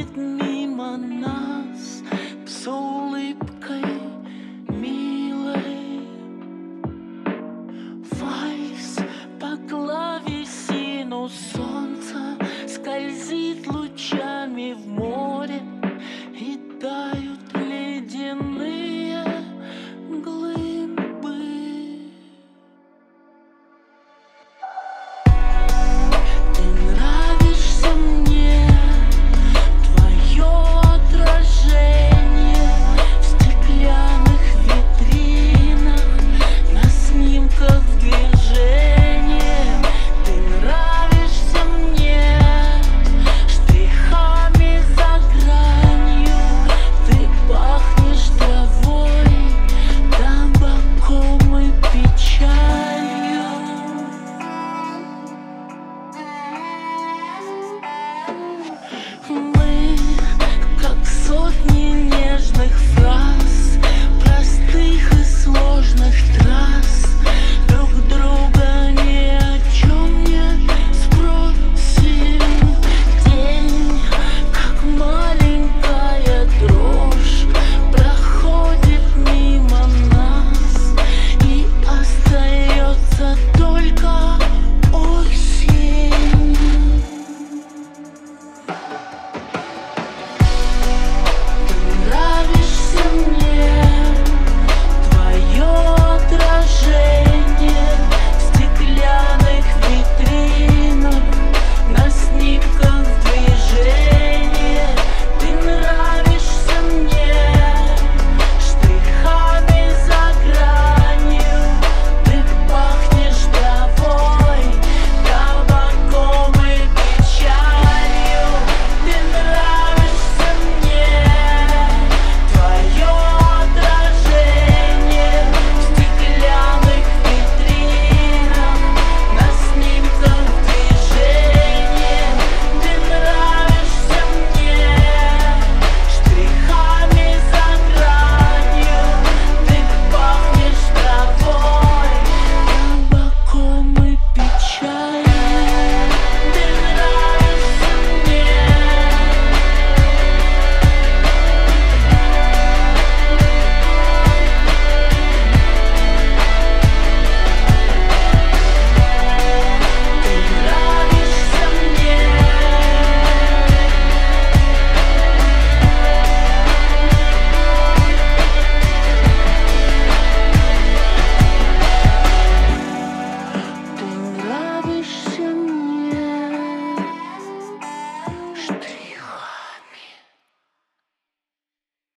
будет мимо нас, псо улыбкой